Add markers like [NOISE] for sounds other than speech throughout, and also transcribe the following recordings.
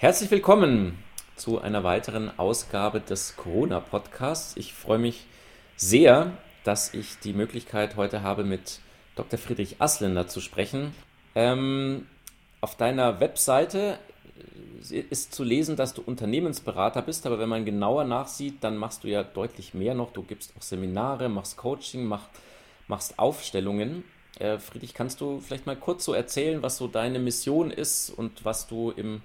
Herzlich willkommen zu einer weiteren Ausgabe des Corona-Podcasts. Ich freue mich sehr, dass ich die Möglichkeit heute habe, mit Dr. Friedrich Asländer zu sprechen. Ähm, auf deiner Webseite ist zu lesen, dass du Unternehmensberater bist, aber wenn man genauer nachsieht, dann machst du ja deutlich mehr noch. Du gibst auch Seminare, machst Coaching, mach, machst Aufstellungen. Äh, Friedrich, kannst du vielleicht mal kurz so erzählen, was so deine Mission ist und was du im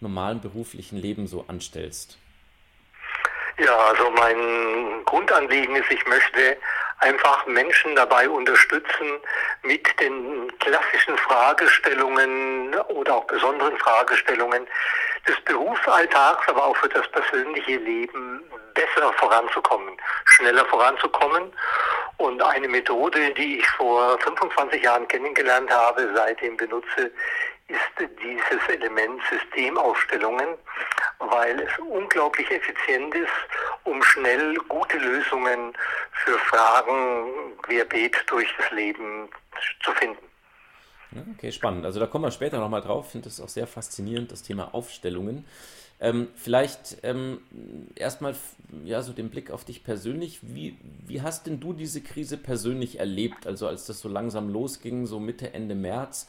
normalen beruflichen Leben so anstellst? Ja, also mein Grundanliegen ist, ich möchte einfach Menschen dabei unterstützen, mit den klassischen Fragestellungen oder auch besonderen Fragestellungen des Berufsalltags, aber auch für das persönliche Leben besser voranzukommen, schneller voranzukommen. Und eine Methode, die ich vor 25 Jahren kennengelernt habe, seitdem benutze, ist dieses Element Systemaufstellungen, weil es unglaublich effizient ist, um schnell gute Lösungen für Fragen querbeet durch das Leben zu finden. Okay, spannend. Also da kommen wir später nochmal drauf. Ich finde das auch sehr faszinierend, das Thema Aufstellungen. Ähm, vielleicht ähm, erstmal ja, so den Blick auf dich persönlich. Wie, wie hast denn du diese Krise persönlich erlebt? Also als das so langsam losging, so Mitte, Ende März,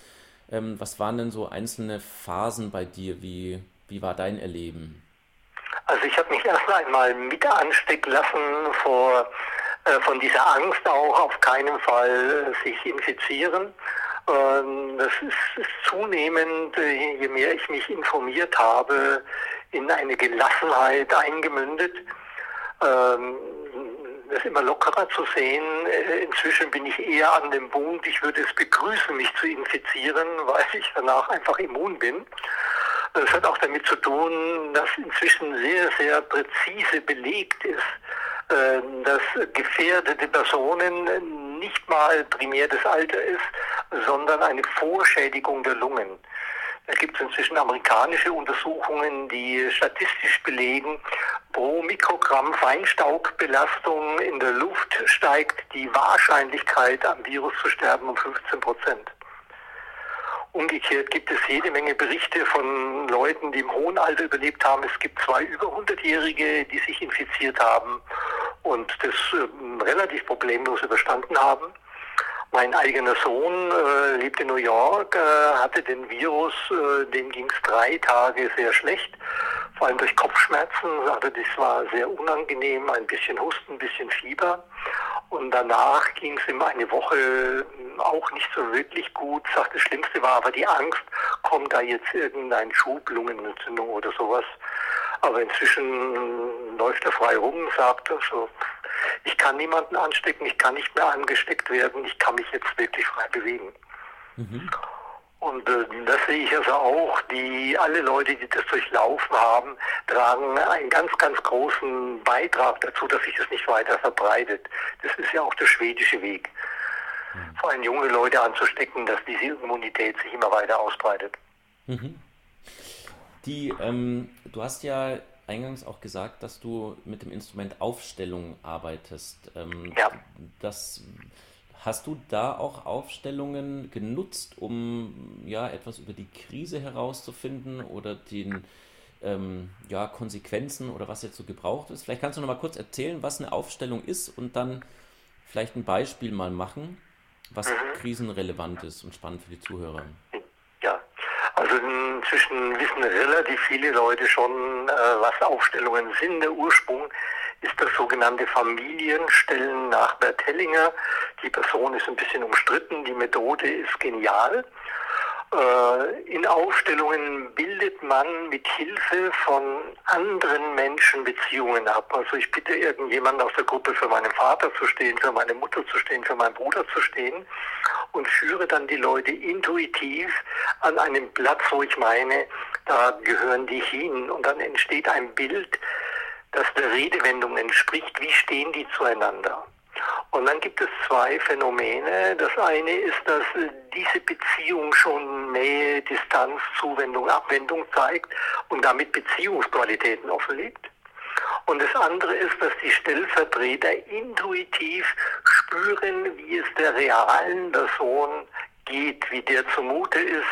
ähm, was waren denn so einzelne Phasen bei dir? Wie, wie war dein Erleben? Also ich habe mich erst einmal mit anstecken lassen vor, äh, von dieser Angst auch auf keinen Fall äh, sich infizieren. Ähm, das ist, ist zunehmend, äh, je mehr ich mich informiert habe, in eine Gelassenheit eingemündet. Ähm, das immer lockerer zu sehen. Äh, inzwischen bin ich eher an dem Punkt, ich würde es begrüßen, mich zu infizieren, [LAUGHS] weil ich danach einfach immun bin. Das hat auch damit zu tun, dass inzwischen sehr, sehr präzise belegt ist, äh, dass gefährdete Personen nicht mal primär das Alter ist, sondern eine Vorschädigung der Lungen. Da gibt es inzwischen amerikanische Untersuchungen, die statistisch belegen, pro Mikrogramm Feinstaubbelastung in der Luft steigt die Wahrscheinlichkeit, am Virus zu sterben, um 15 Prozent. Umgekehrt gibt es jede Menge Berichte von Leuten, die im hohen Alter überlebt haben. Es gibt zwei über 100-Jährige, die sich infiziert haben und das äh, relativ problemlos überstanden haben. Mein eigener Sohn äh, lebt in New York, äh, hatte den Virus, äh, dem ging es drei Tage sehr schlecht, vor allem durch Kopfschmerzen, sagte, das war sehr unangenehm, ein bisschen Husten, ein bisschen Fieber. Und danach ging es ihm eine Woche auch nicht so wirklich gut. Sagt, das Schlimmste war aber die Angst, kommt da jetzt irgendein Schub, Lungenentzündung oder sowas. Aber inzwischen läuft er frei rum, sagt er so, ich kann niemanden anstecken, ich kann nicht mehr angesteckt werden, ich kann mich jetzt wirklich frei bewegen. Mhm. Und äh, das sehe ich also auch, die alle Leute, die das durchlaufen haben, tragen einen ganz, ganz großen Beitrag dazu, dass sich das nicht weiter verbreitet. Das ist ja auch der schwedische Weg. Mhm. Vor allem junge Leute anzustecken, dass diese Immunität sich immer weiter ausbreitet. Mhm. Die, ähm, du hast ja eingangs auch gesagt, dass du mit dem Instrument Aufstellung arbeitest. Ähm, ja. Das, hast du da auch Aufstellungen genutzt, um ja etwas über die Krise herauszufinden oder den ähm, ja, Konsequenzen oder was jetzt so gebraucht ist? Vielleicht kannst du noch mal kurz erzählen, was eine Aufstellung ist und dann vielleicht ein Beispiel mal machen, was mhm. krisenrelevant ist und spannend für die Zuhörer. Also inzwischen wissen relativ viele Leute schon, äh, was Aufstellungen sind. Der Ursprung ist das sogenannte Familienstellen nach Bert Hellinger. Die Person ist ein bisschen umstritten, die Methode ist genial. Äh, in Aufstellungen bildet man mit Hilfe von anderen Menschen Beziehungen ab. Also ich bitte irgendjemand aus der Gruppe für meinen Vater zu stehen, für meine Mutter zu stehen, für meinen Bruder zu stehen und führe dann die Leute intuitiv an einem Platz, wo ich meine, da gehören die hin. Und dann entsteht ein Bild, das der Redewendung entspricht. Wie stehen die zueinander? Und dann gibt es zwei Phänomene. Das eine ist, dass diese Beziehung schon Nähe, Distanz, Zuwendung, Abwendung zeigt und damit Beziehungsqualitäten offenlegt. Und das andere ist, dass die Stellvertreter intuitiv spüren, wie es der realen Person geht, wie der zumute ist,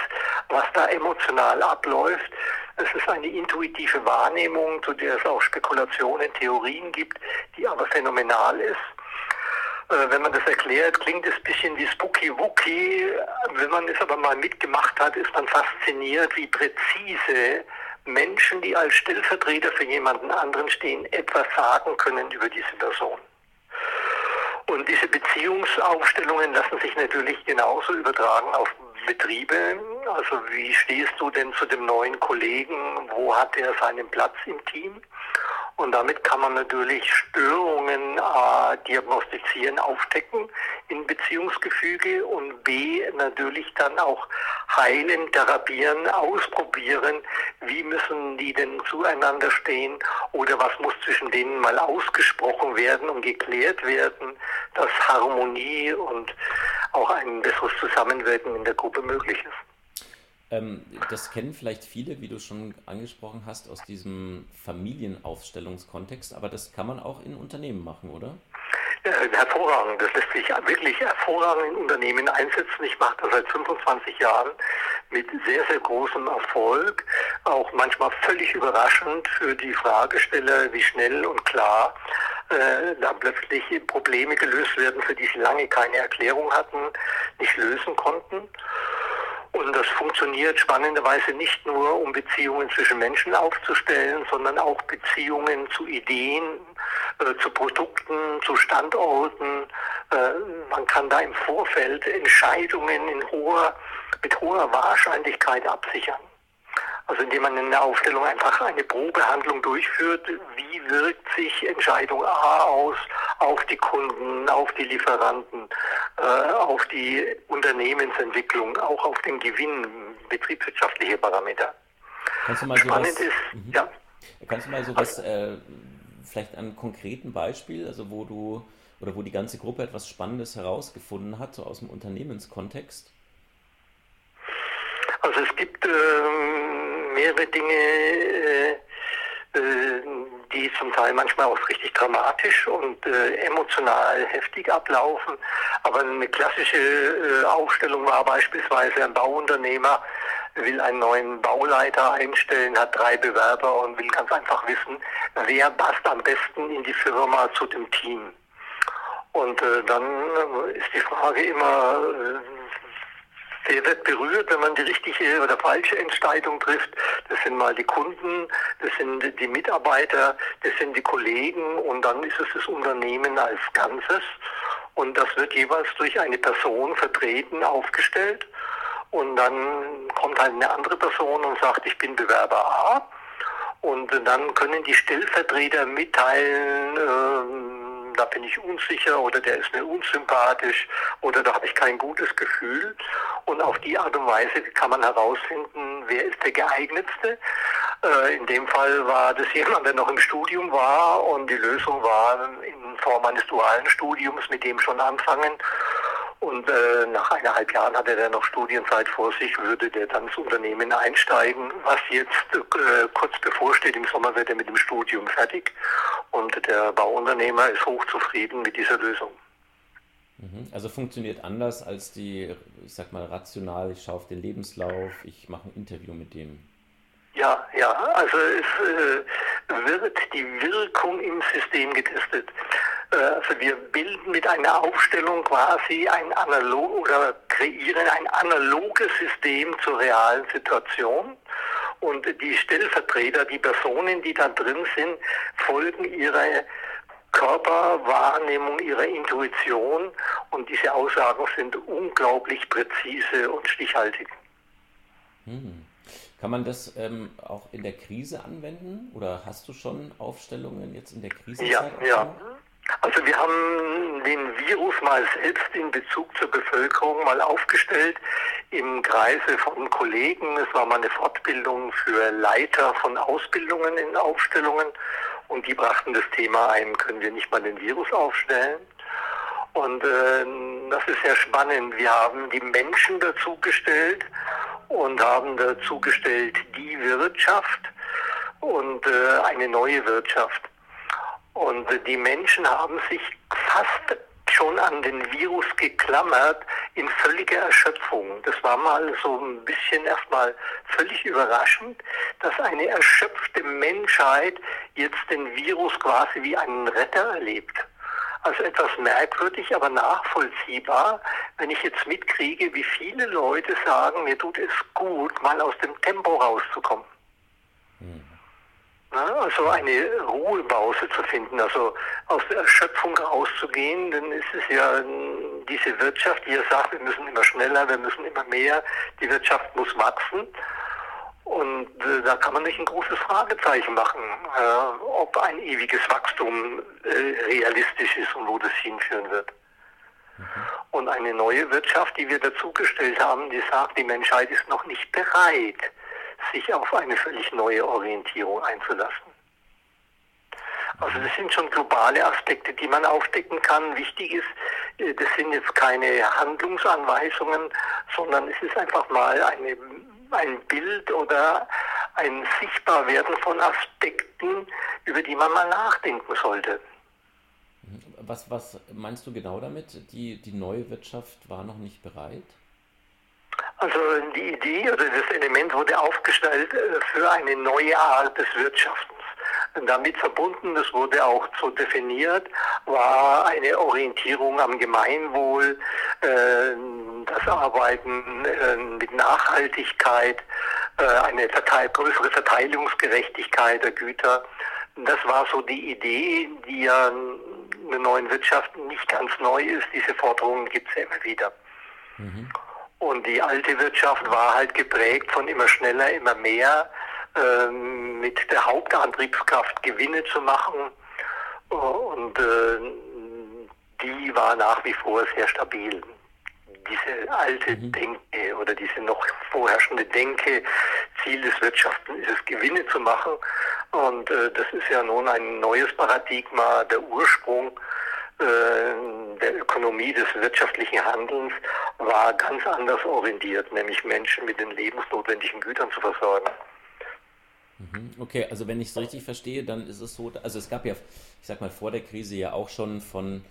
was da emotional abläuft, Es ist eine intuitive Wahrnehmung, zu der es auch Spekulationen, Theorien gibt, die aber phänomenal ist. Äh, wenn man das erklärt, klingt es ein bisschen wie Spooky Wookie. Wenn man es aber mal mitgemacht hat, ist man fasziniert, wie präzise Menschen, die als Stellvertreter für jemanden anderen stehen, etwas sagen können über diese Person. Und diese Beziehungsaufstellungen lassen sich natürlich genauso übertragen auf Betriebe. Also wie stehst du denn zu dem neuen Kollegen? Wo hat er seinen Platz im Team? Und damit kann man natürlich Störungen äh, diagnostizieren, aufdecken in Beziehungsgefüge und B natürlich dann auch heilen, therapieren, ausprobieren, wie müssen die denn zueinander stehen oder was muss zwischen denen mal ausgesprochen werden und geklärt werden, dass Harmonie und auch ein besseres Zusammenwirken in der Gruppe möglich ist. Ähm, das kennen vielleicht viele, wie du schon angesprochen hast, aus diesem Familienaufstellungskontext, aber das kann man auch in Unternehmen machen, oder? Ja, hervorragend. Das lässt sich wirklich hervorragend in Unternehmen einsetzen. Ich mache das seit 25 Jahren mit sehr, sehr großem Erfolg. Auch manchmal völlig überraschend für die Fragesteller, wie schnell und klar äh, da plötzlich Probleme gelöst werden, für die sie lange keine Erklärung hatten, nicht lösen konnten. Und das funktioniert spannenderweise nicht nur, um Beziehungen zwischen Menschen aufzustellen, sondern auch Beziehungen zu Ideen, äh, zu Produkten, zu Standorten. Äh, man kann da im Vorfeld Entscheidungen hoher, mit hoher Wahrscheinlichkeit absichern. Also indem man in der Aufstellung einfach eine Probehandlung durchführt, wie wirkt sich Entscheidung A aus auf die Kunden, auf die Lieferanten, äh, auf die Unternehmensentwicklung, auch auf den Gewinn, betriebswirtschaftliche Parameter. Kannst du mal Spannend sowas, ist, mhm. ja. Kannst du mal sowas, äh, vielleicht an konkreten Beispiel, also wo du oder wo die ganze Gruppe etwas Spannendes herausgefunden hat, so aus dem Unternehmenskontext? Also es gibt ähm, mehrere Dinge, äh, äh, die zum Teil manchmal auch richtig dramatisch und äh, emotional heftig ablaufen. Aber eine klassische äh, Aufstellung war beispielsweise ein Bauunternehmer will einen neuen Bauleiter einstellen, hat drei Bewerber und will ganz einfach wissen, wer passt am besten in die Firma zu dem Team. Und äh, dann äh, ist die Frage immer, der wird berührt, wenn man die richtige oder falsche Entscheidung trifft. Das sind mal die Kunden, das sind die Mitarbeiter, das sind die Kollegen und dann ist es das Unternehmen als Ganzes. Und das wird jeweils durch eine Person vertreten, aufgestellt. Und dann kommt halt eine andere Person und sagt, ich bin Bewerber A. Und dann können die Stellvertreter mitteilen, äh, da bin ich unsicher oder der ist mir unsympathisch oder da habe ich kein gutes Gefühl. Und auf die Art und Weise kann man herausfinden, wer ist der geeignetste. Äh, in dem Fall war das jemand, der noch im Studium war und die Lösung war in Form eines dualen Studiums mit dem schon anfangen. Und äh, nach eineinhalb Jahren hatte er noch Studienzeit vor sich, würde der dann ins Unternehmen einsteigen. Was jetzt äh, kurz bevorsteht, im Sommer wird er mit dem Studium fertig. Und der Bauunternehmer ist hochzufrieden mit dieser Lösung. Mhm. Also funktioniert anders als die, ich sag mal, rational, ich schaue auf den Lebenslauf, ich mache ein Interview mit dem. Ja, ja, also es äh, wird die Wirkung im System getestet. Also wir bilden mit einer Aufstellung quasi ein analog oder kreieren ein analoges System zur realen Situation. Und die Stellvertreter, die Personen, die da drin sind, folgen ihrer Körperwahrnehmung, ihrer Intuition und diese Aussagen sind unglaublich präzise und stichhaltig. Hm. Kann man das ähm, auch in der Krise anwenden oder hast du schon Aufstellungen jetzt in der Krise? Ja, ja. Also wir haben den Virus mal selbst in Bezug zur Bevölkerung mal aufgestellt im Kreise von Kollegen. Es war mal eine Fortbildung für Leiter von Ausbildungen in Aufstellungen und die brachten das Thema ein, können wir nicht mal den Virus aufstellen. Und äh, das ist sehr spannend. Wir haben die Menschen dazugestellt und haben dazugestellt die Wirtschaft und äh, eine neue Wirtschaft. Und die Menschen haben sich fast schon an den Virus geklammert in völliger Erschöpfung. Das war mal so ein bisschen erstmal völlig überraschend, dass eine erschöpfte Menschheit jetzt den Virus quasi wie einen Retter erlebt. Also etwas merkwürdig, aber nachvollziehbar, wenn ich jetzt mitkriege, wie viele Leute sagen, mir tut es gut, mal aus dem Tempo rauszukommen. Hm. Also eine Ruhepause zu finden, also aus der Erschöpfung rauszugehen, dann ist es ja diese Wirtschaft, die ja sagt, wir müssen immer schneller, wir müssen immer mehr, die Wirtschaft muss wachsen. Und äh, da kann man nicht ein großes Fragezeichen machen, äh, ob ein ewiges Wachstum äh, realistisch ist und wo das hinführen wird. Mhm. Und eine neue Wirtschaft, die wir dazugestellt haben, die sagt, die Menschheit ist noch nicht bereit, sich auf eine völlig neue Orientierung einzulassen. Also das sind schon globale Aspekte, die man aufdecken kann. Wichtig ist, äh, das sind jetzt keine Handlungsanweisungen, sondern es ist einfach mal eine ein Bild oder ein Sichtbarwerden von Aspekten, über die man mal nachdenken sollte. Was, was meinst du genau damit? Die, die neue Wirtschaft war noch nicht bereit? Also die Idee oder das Element wurde aufgestellt äh, für eine neue Art des Wirtschaftens. Damit verbunden, das wurde auch so definiert, war eine Orientierung am Gemeinwohl, äh, das Arbeiten äh, mit Nachhaltigkeit, eine Verteil größere Verteilungsgerechtigkeit der Güter. Das war so die Idee, die ja in der neuen Wirtschaft nicht ganz neu ist. Diese Forderungen gibt es ja immer wieder. Mhm. Und die alte Wirtschaft war halt geprägt von immer schneller, immer mehr, äh, mit der Hauptantriebskraft Gewinne zu machen. Und äh, die war nach wie vor sehr stabil diese alte mhm. Denke oder diese noch vorherrschende Denke, Ziel des Wirtschaften ist es, Gewinne zu machen. Und äh, das ist ja nun ein neues Paradigma, der Ursprung der Ökonomie des wirtschaftlichen Handelns war ganz anders orientiert, nämlich Menschen mit den lebensnotwendigen Gütern zu versorgen. Mhm. Okay, also wenn ich es richtig verstehe, dann ist es so, also es gab ja, ich sag mal, vor der Krise ja auch schon von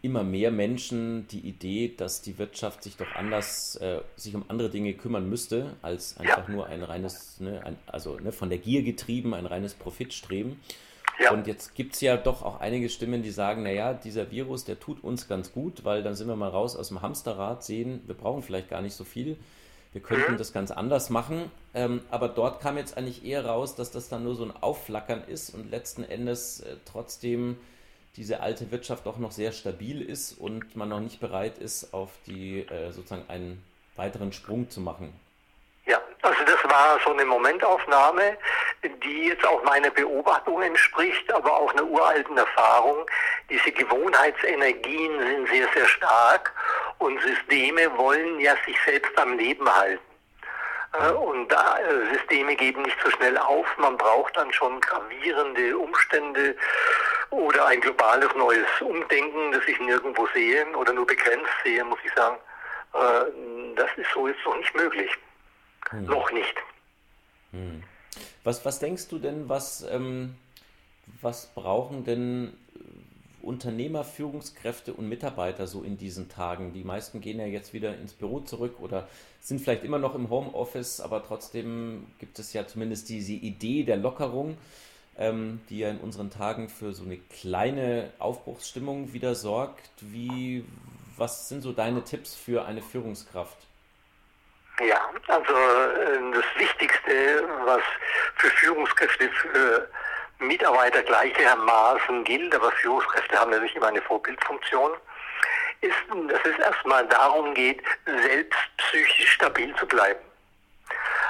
immer mehr Menschen die Idee, dass die Wirtschaft sich doch anders, äh, sich um andere Dinge kümmern müsste, als einfach ja. nur ein reines, ne, ein, also ne, von der Gier getrieben, ein reines Profitstreben. Ja. Und jetzt gibt es ja doch auch einige Stimmen, die sagen, naja, dieser Virus, der tut uns ganz gut, weil dann sind wir mal raus aus dem Hamsterrad, sehen, wir brauchen vielleicht gar nicht so viel. Wir könnten mhm. das ganz anders machen. Ähm, aber dort kam jetzt eigentlich eher raus, dass das dann nur so ein Aufflackern ist und letzten Endes äh, trotzdem diese alte Wirtschaft doch noch sehr stabil ist und man noch nicht bereit ist, auf die äh, sozusagen einen weiteren Sprung zu machen. Also das war so eine Momentaufnahme, die jetzt auch meiner Beobachtung entspricht, aber auch einer uralten Erfahrung. Diese Gewohnheitsenergien sind sehr, sehr stark und Systeme wollen ja sich selbst am Leben halten. Äh, und da, äh, Systeme geben nicht so schnell auf. Man braucht dann schon gravierende Umstände oder ein globales neues Umdenken, das ich nirgendwo sehe oder nur begrenzt sehe, muss ich sagen. Äh, das ist so jetzt noch nicht möglich. Hm. Noch nicht. Hm. Was, was denkst du denn, was, ähm, was brauchen denn Unternehmer, Führungskräfte und Mitarbeiter so in diesen Tagen? Die meisten gehen ja jetzt wieder ins Büro zurück oder sind vielleicht immer noch im Homeoffice, aber trotzdem gibt es ja zumindest diese Idee der Lockerung, ähm, die ja in unseren Tagen für so eine kleine Aufbruchsstimmung wieder sorgt. Wie, was sind so deine Tipps für eine Führungskraft? Ja, also äh, das Wichtigste, was für Führungskräfte, für Mitarbeiter gleichermaßen gilt, aber Führungskräfte haben natürlich immer eine Vorbildfunktion, ist, dass es erstmal darum geht, selbst psychisch stabil zu bleiben.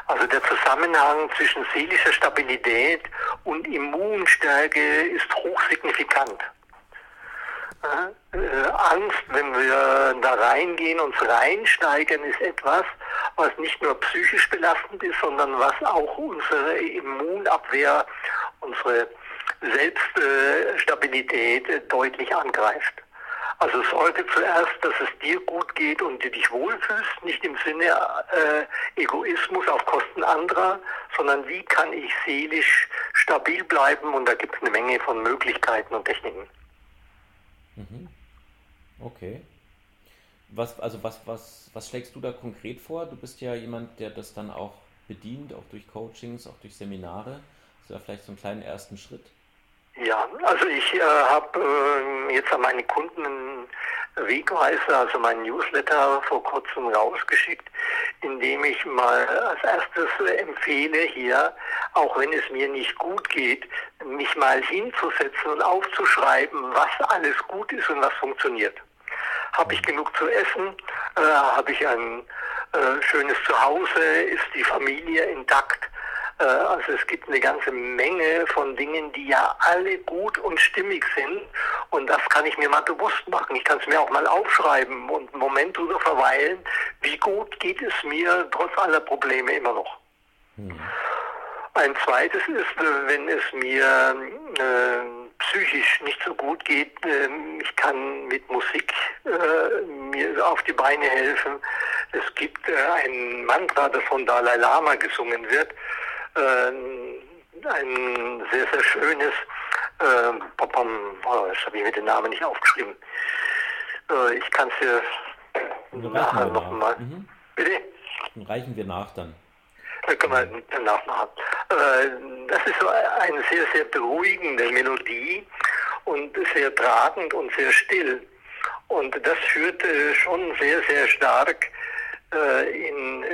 Also der Zusammenhang zwischen seelischer Stabilität und Immunstärke ist hochsignifikant. Äh, Angst, wenn wir da reingehen, uns reinsteigern, ist etwas, was nicht nur psychisch belastend ist, sondern was auch unsere Immunabwehr unsere Selbststabilität deutlich angreift. Also sorge zuerst, dass es dir gut geht und du dich wohlfühlst, nicht im Sinne äh, Egoismus auf Kosten anderer, sondern wie kann ich seelisch stabil bleiben und da gibt es eine Menge von Möglichkeiten und Techniken. Mhm. Okay. Was, also was, was, was schlägst du da konkret vor? Du bist ja jemand, der das dann auch bedient, auch durch Coachings, auch durch Seminare. Ja vielleicht so einen kleinen ersten Schritt. Ja, also ich äh, habe äh, jetzt an meine Kunden Wegweiser, also meinen Newsletter vor kurzem rausgeschickt, indem ich mal als erstes empfehle hier, auch wenn es mir nicht gut geht, mich mal hinzusetzen und aufzuschreiben, was alles gut ist und was funktioniert. Habe ich genug zu essen? Äh, Habe ich ein äh, schönes Zuhause? Ist die Familie intakt? Äh, also es gibt eine ganze Menge von Dingen, die ja alle gut und stimmig sind. Und das kann ich mir mal bewusst machen. Ich kann es mir auch mal aufschreiben und einen Moment drüber verweilen, wie gut geht es mir trotz aller Probleme immer noch. Mhm. Ein zweites ist, wenn es mir äh, psychisch nicht so gut geht, äh, ich kann mit Musik äh, mir auf die Beine helfen. Es gibt äh, ein Mantra, das von Dalai Lama gesungen wird. Ähm, ein sehr, sehr schönes, äh, oh, das habe ich mir den Namen nicht aufgeschrieben. Äh, ich kann es dir nachher nochmal. Mhm. Bitte? Dann reichen wir nach dann. Dann können wir danach machen. Äh, das ist so eine sehr, sehr beruhigende Melodie und sehr tragend und sehr still. Und das führt äh, schon sehr, sehr stark äh, in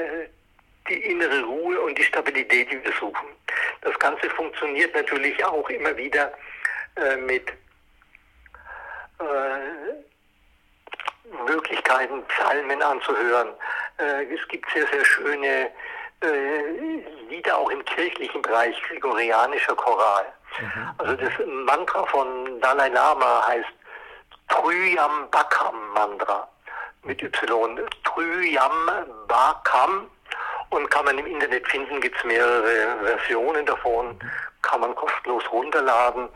die innere Ruhe und die Stabilität, die wir suchen. Das Ganze funktioniert natürlich auch immer wieder mit Möglichkeiten, Psalmen anzuhören. es gibt sehr, sehr schöne äh, Lieder auch im kirchlichen Bereich, gregorianischer Choral. Mhm. Also das Mantra von Dalai Lama heißt Truyam Bakam Mantra mit Y. Truyam Bakam und kann man im Internet finden, gibt es mehrere Versionen davon, kann man kostenlos runterladen.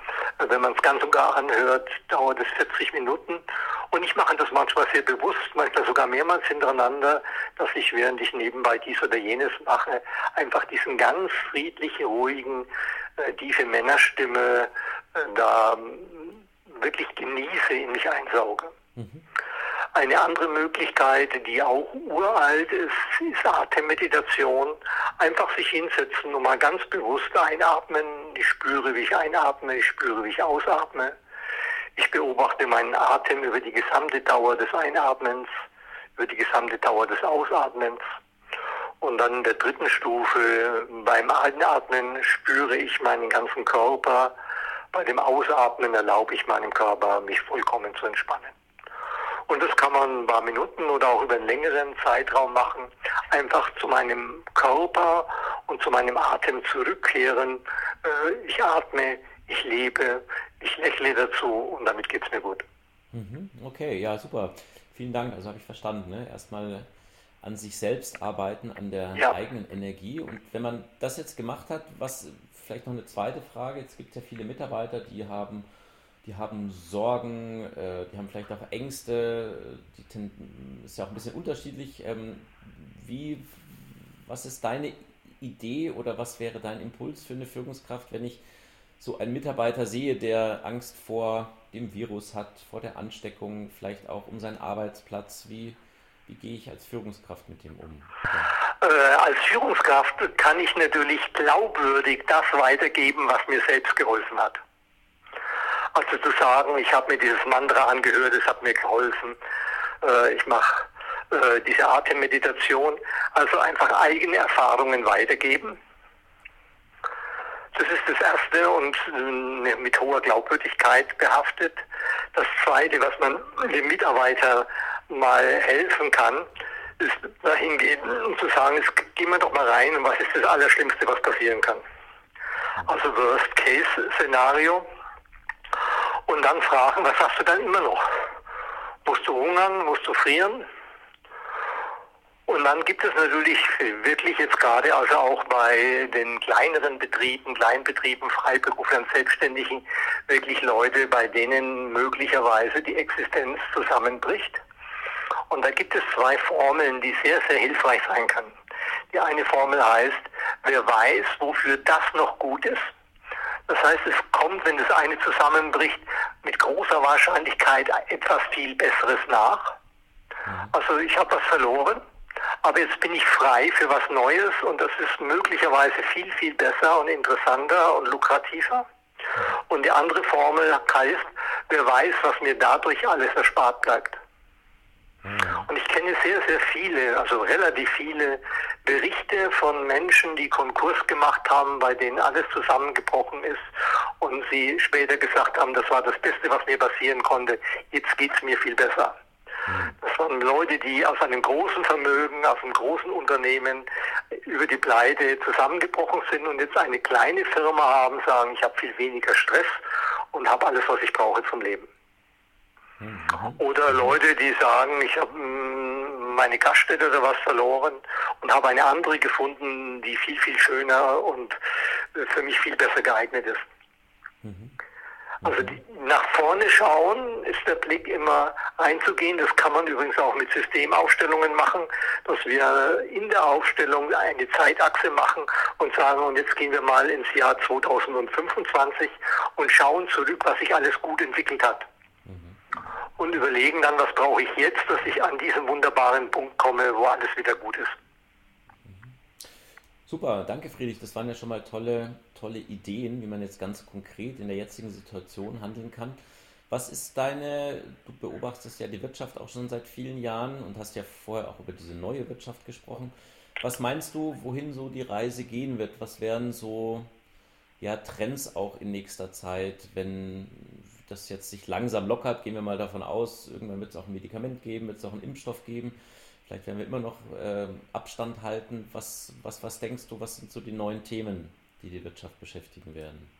Wenn man es ganz und gar anhört, dauert es 40 Minuten und ich mache das manchmal sehr bewusst, manchmal sogar mehrmals hintereinander, dass ich, während ich nebenbei dies oder jenes mache, einfach diesen ganz friedlichen, ruhigen, äh, tiefe Männerstimme äh, da äh, wirklich genieße, in mich einsauge. Mhm. Eine andere Möglichkeit, die auch uralt ist, ist Atemmeditation. Einfach sich hinsetzen und mal ganz bewusst einatmen. Ich spüre, wie ich einatme, ich spüre, wie ich ausatme. Ich beobachte meinen Atem über die gesamte Dauer des Einatmens, über die gesamte Dauer des Ausatmens. Und dann in der dritten Stufe beim Einatmen spüre ich meinen ganzen Körper. Bei dem Ausatmen erlaube ich meinem Körper, mich vollkommen zu entspannen. Und das kann man ein paar Minuten oder auch über einen längeren Zeitraum machen. Einfach zu meinem Körper und zu meinem Atem zurückkehren. Äh, ich atme, ich lebe, ich lächle dazu und damit geht es mir gut. Mhm, okay, ja, super. Vielen Dank. Also habe ich verstanden. Ne? Erstmal an sich selbst arbeiten, an der ja. eigenen Energie. Und wenn man das jetzt gemacht hat, was vielleicht noch eine zweite Frage, jetzt gibt es ja viele Mitarbeiter, die haben, die haben Sorgen, äh, die haben vielleicht auch Ängste, die ist ja auch ein bisschen unterschiedlich. Ähm, wie, was ist deine Idee oder was wäre dein Impuls für eine Führungskraft, wenn ich so einen Mitarbeiter sehe, der Angst vor dem Virus hat, vor der Ansteckung, vielleicht auch um seinen Arbeitsplatz, wie, wie gehe ich als Führungskraft mit dem um? Äh, als Führungskraft kann ich natürlich glaubwürdig das weitergeben, was mir selbst geholfen hat. Also zu sagen, ich habe mir dieses Mantra angehört, es hat mir geholfen, äh, ich mache äh, diese Atemmeditation, also einfach eigene Erfahrungen weitergeben das ist das Erste und äh, mit hoher Glaubwürdigkeit behaftet. Das Zweite, was man dem Mitarbeiter mal helfen kann, ist dahin gehen und zu sagen, jetzt gehen wir doch mal rein und was ist das Allerschlimmste, was passieren kann. Also Worst-Case-Szenario. Und dann fragen, was hast du dann immer noch? Musst du hungern? Musst du frieren? Und dann gibt es natürlich wirklich jetzt gerade also auch bei den kleineren Betrieben, Kleinbetrieben, Freiberuflern, Selbstständigen wirklich Leute, bei denen möglicherweise die Existenz zusammenbricht. Und da gibt es zwei Formeln, die sehr, sehr hilfreich sein können. Die eine Formel heißt, wer weiß, wofür das noch gut ist. Das heißt, es kommt, wenn das eine zusammenbricht, mit großer Wahrscheinlichkeit etwas viel Besseres nach. Mhm. Also ich habe was verloren, aber jetzt bin ich frei für was Neues und das ist möglicherweise viel, viel besser und interessanter und lukrativer. Und die andere Formel heißt, wer weiß, was mir dadurch alles erspart bleibt. Mhm. Und ich kenne sehr, sehr viele, also relativ viele Berichte von Menschen, die Konkurs gemacht haben, bei denen alles zusammengebrochen ist und sie später gesagt haben, das war das Beste, was mir passieren konnte, jetzt geht es mir viel besser. Mhm. Das waren Leute, die aus einem großen Vermögen, aus einem großen Unternehmen über die Pleite zusammengebrochen sind und jetzt eine kleine Firma haben, sagen, ich habe viel weniger Stress und habe alles, was ich brauche zum Leben. Oder Leute, die sagen, ich habe mm, meine Gaststätte oder was verloren und habe eine andere gefunden, die viel, viel schöner und für mich viel besser geeignet ist. Mhm. Also die, nach vorne schauen ist der Blick immer einzugehen. Das kann man übrigens auch mit Systemaufstellungen machen, dass wir in der Aufstellung eine Zeitachse machen und sagen, und jetzt gehen wir mal ins Jahr 2025 und schauen zurück, was sich alles gut entwickelt hat und überlegen dann, was brauche ich jetzt, dass ich an diesen wunderbaren Punkt komme, wo alles wieder gut ist. Super, danke Friedrich. Das waren ja schon mal tolle, tolle Ideen, wie man jetzt ganz konkret in der jetzigen Situation handeln kann. Was ist deine, du beobachtest ja die Wirtschaft auch schon seit vielen Jahren und hast ja vorher auch über diese neue Wirtschaft gesprochen. Was meinst du, wohin so die Reise gehen wird? Was wären so ja, Trends auch in nächster Zeit, wenn das jetzt sich langsam lockert, gehen wir mal davon aus, irgendwann wird es auch ein Medikament geben, wird es auch einen Impfstoff geben. Vielleicht werden wir immer noch äh, Abstand halten. Was, was, was denkst du, was sind so die neuen Themen, die die Wirtschaft beschäftigen werden?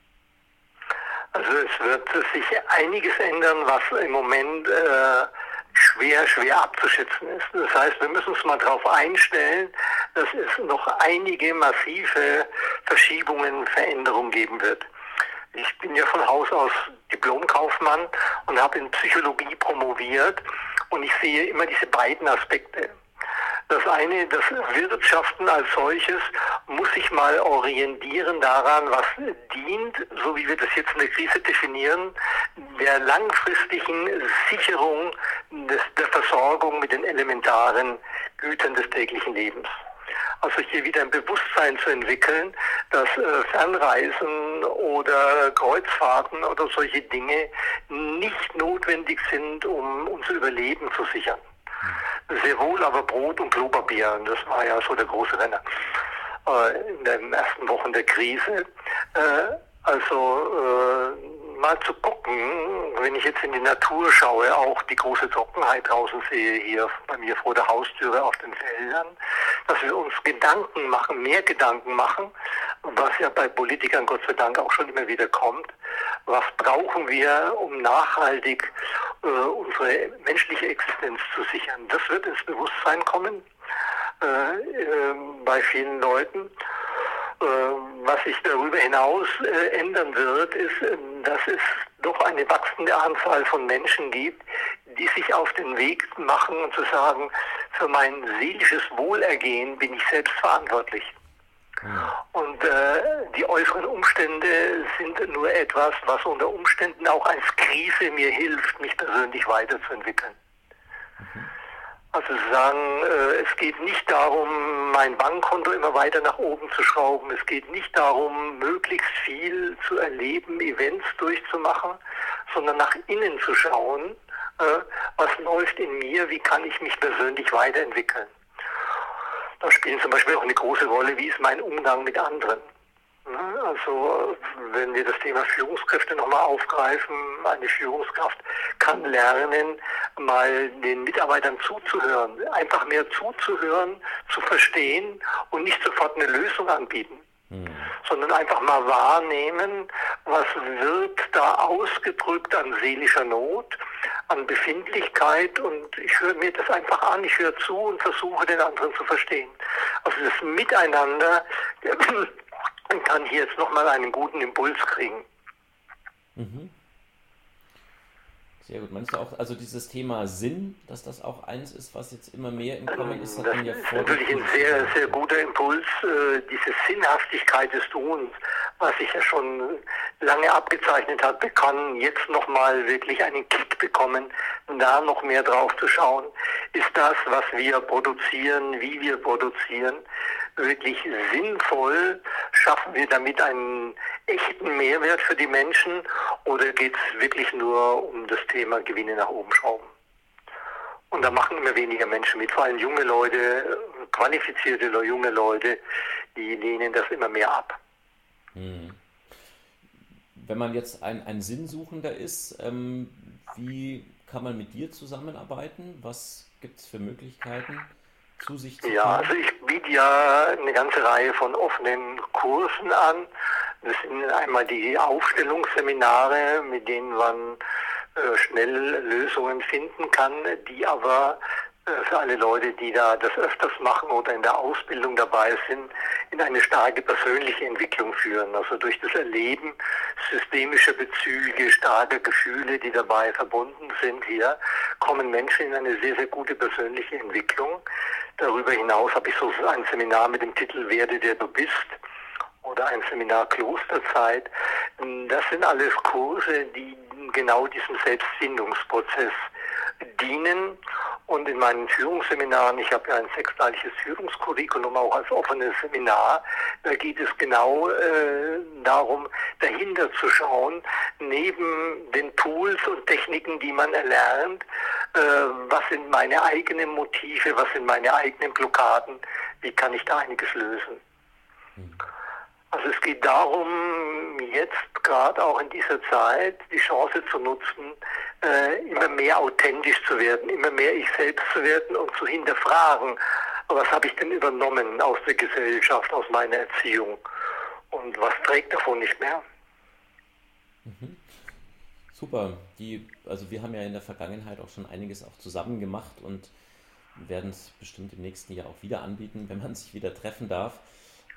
Also es wird sich einiges ändern, was im Moment äh, schwer, schwer abzuschätzen ist. Das heißt, wir müssen uns mal darauf einstellen, dass es noch einige massive Verschiebungen, Veränderungen geben wird. Ich bin ja von Haus aus Diplomkaufmann und habe in Psychologie promoviert und ich sehe immer diese beiden Aspekte. Das eine, das Wirtschaften als solches muss sich mal orientieren daran, was dient, so wie wir das jetzt in der Krise definieren, der langfristigen Sicherung des, der Versorgung mit den elementaren Gütern des täglichen Lebens. Also hier wieder ein Bewusstsein zu entwickeln, dass äh, Fernreisen oder Kreuzfahrten oder solche Dinge nicht notwendig sind, um unser Überleben zu sichern. Sehr wohl aber Brot und Klopapier, das war ja so der große Renner äh, in den ersten Wochen der Krise. Äh, also mal zu gucken, wenn ich jetzt in die Natur schaue, auch die große Trockenheit draußen sehe, hier bei mir vor der Haustüre auf den Feldern, dass wir uns Gedanken machen, mehr Gedanken machen, was ja bei Politikern Gott sei Dank auch schon immer wieder kommt. Was brauchen wir, um nachhaltig äh, unsere menschliche Existenz zu sichern? Das wird ins Bewusstsein kommen äh, äh, bei vielen Leuten. Äh, was sich darüber hinaus äh, ändern wird, ist, ähm, dass es doch eine wachsende Anzahl von Menschen gibt, die sich auf den Weg machen und zu sagen, für mein seelisches Wohlergehen bin ich selbst verantwortlich. Und äh, die äußeren Umstände sind nur etwas, was unter Umständen auch als Krise mir hilft, mich persönlich weiterzuentwickeln. Also sagen, äh, es geht nicht darum, mein Bankkonto immer weiter nach oben zu schrauben. Es geht nicht darum, möglichst viel zu erleben, Events durchzumachen, sondern nach innen zu schauen, äh, was läuft in mir, wie kann ich mich persönlich weiterentwickeln. Da spielen zum Beispiel auch eine große Rolle, wie ist mein Umgang mit anderen. Ne? Also wenn wir das Thema Führungskräfte nochmal aufgreifen, eine Führungskraft kann lernen, mal den Mitarbeitern zuzuhören, einfach mehr zuzuhören, zu verstehen und nicht sofort eine Lösung anbieten, mhm. sondern einfach mal wahrnehmen, was wird da ausgedrückt an seelischer Not, an Befindlichkeit und ich höre mir das einfach an, ich höre zu und versuche den anderen zu verstehen. Also das Miteinander [CLEARS THROAT] und kann hier jetzt nochmal einen guten Impuls kriegen. Mhm. Sehr gut. Meinst du auch, also dieses Thema Sinn, dass das auch eins ist, was jetzt immer mehr im Kommen ist? Das ja ist natürlich ein sehr, sehr guter Impuls, äh, diese Sinnhaftigkeit des Tuns, was ich ja schon lange abgezeichnet hat, kann jetzt nochmal wirklich einen Kick bekommen, da noch mehr drauf zu schauen. Ist das, was wir produzieren, wie wir produzieren, wirklich sinnvoll? Schaffen wir damit einen echten Mehrwert für die Menschen oder geht es wirklich nur um das Thema Gewinne nach oben schrauben? Und da machen immer weniger Menschen mit, vor allem junge Leute, qualifizierte junge Leute, die lehnen das immer mehr ab. Hm. Wenn man jetzt ein, ein Sinnsuchender ist, ähm, wie kann man mit dir zusammenarbeiten? Was gibt es für Möglichkeiten? Zu sich zu Ja, also ich biete ja eine ganze Reihe von offenen Kursen an. Das sind einmal die Aufstellungsseminare, mit denen man äh, schnell Lösungen finden kann, die aber für alle Leute, die da das öfters machen oder in der Ausbildung dabei sind, in eine starke persönliche Entwicklung führen. Also durch das Erleben systemischer Bezüge, starke Gefühle, die dabei verbunden sind hier, kommen Menschen in eine sehr, sehr gute persönliche Entwicklung. Darüber hinaus habe ich so ein Seminar mit dem Titel Werde der du bist oder ein Seminar Klosterzeit. Das sind alles Kurse, die genau diesem Selbstfindungsprozess dienen. Und in meinen Führungsseminaren, ich habe ja ein sechsteiliges Führungskurriculum auch als offenes Seminar, da geht es genau äh, darum, dahinter zu schauen, neben den Tools und Techniken, die man erlernt, äh, was sind meine eigenen Motive, was sind meine eigenen Blockaden, wie kann ich da einiges lösen. Mhm. Also es geht darum, jetzt gerade auch in dieser Zeit die Chance zu nutzen, äh, immer mehr authentisch zu werden, immer mehr ich selbst zu werden und zu hinterfragen, was habe ich denn übernommen aus der Gesellschaft, aus meiner Erziehung und was trägt davon nicht mehr. Mhm. Super. Die, also wir haben ja in der Vergangenheit auch schon einiges auch zusammen gemacht und werden es bestimmt im nächsten Jahr auch wieder anbieten, wenn man sich wieder treffen darf.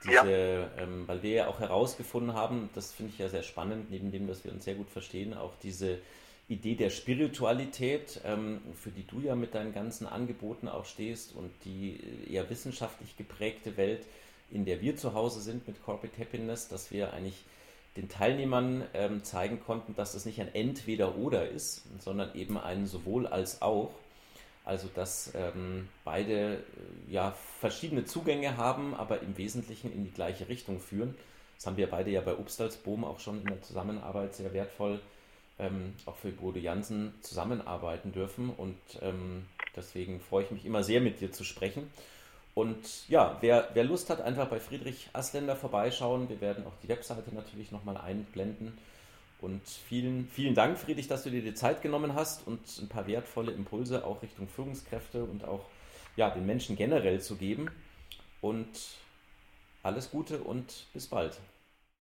Diese, ja. ähm, weil wir ja auch herausgefunden haben, das finde ich ja sehr spannend, neben dem, dass wir uns sehr gut verstehen, auch diese Idee der Spiritualität, ähm, für die du ja mit deinen ganzen Angeboten auch stehst und die eher wissenschaftlich geprägte Welt, in der wir zu Hause sind mit Corporate Happiness, dass wir eigentlich den Teilnehmern ähm, zeigen konnten, dass es nicht ein Entweder-Oder ist, sondern eben ein sowohl als auch. Also dass ähm, beide äh, ja verschiedene Zugänge haben, aber im Wesentlichen in die gleiche Richtung führen. Das haben wir beide ja bei Obstalsboom auch schon in der Zusammenarbeit sehr wertvoll ähm, auch für Bodo Jansen zusammenarbeiten dürfen. Und ähm, deswegen freue ich mich immer sehr, mit dir zu sprechen. Und ja, wer, wer Lust hat, einfach bei Friedrich Asländer vorbeischauen. Wir werden auch die Webseite natürlich nochmal einblenden. Und vielen, vielen Dank, Friedrich, dass du dir die Zeit genommen hast und ein paar wertvolle Impulse auch Richtung Führungskräfte und auch ja, den Menschen generell zu geben. Und alles Gute und bis bald.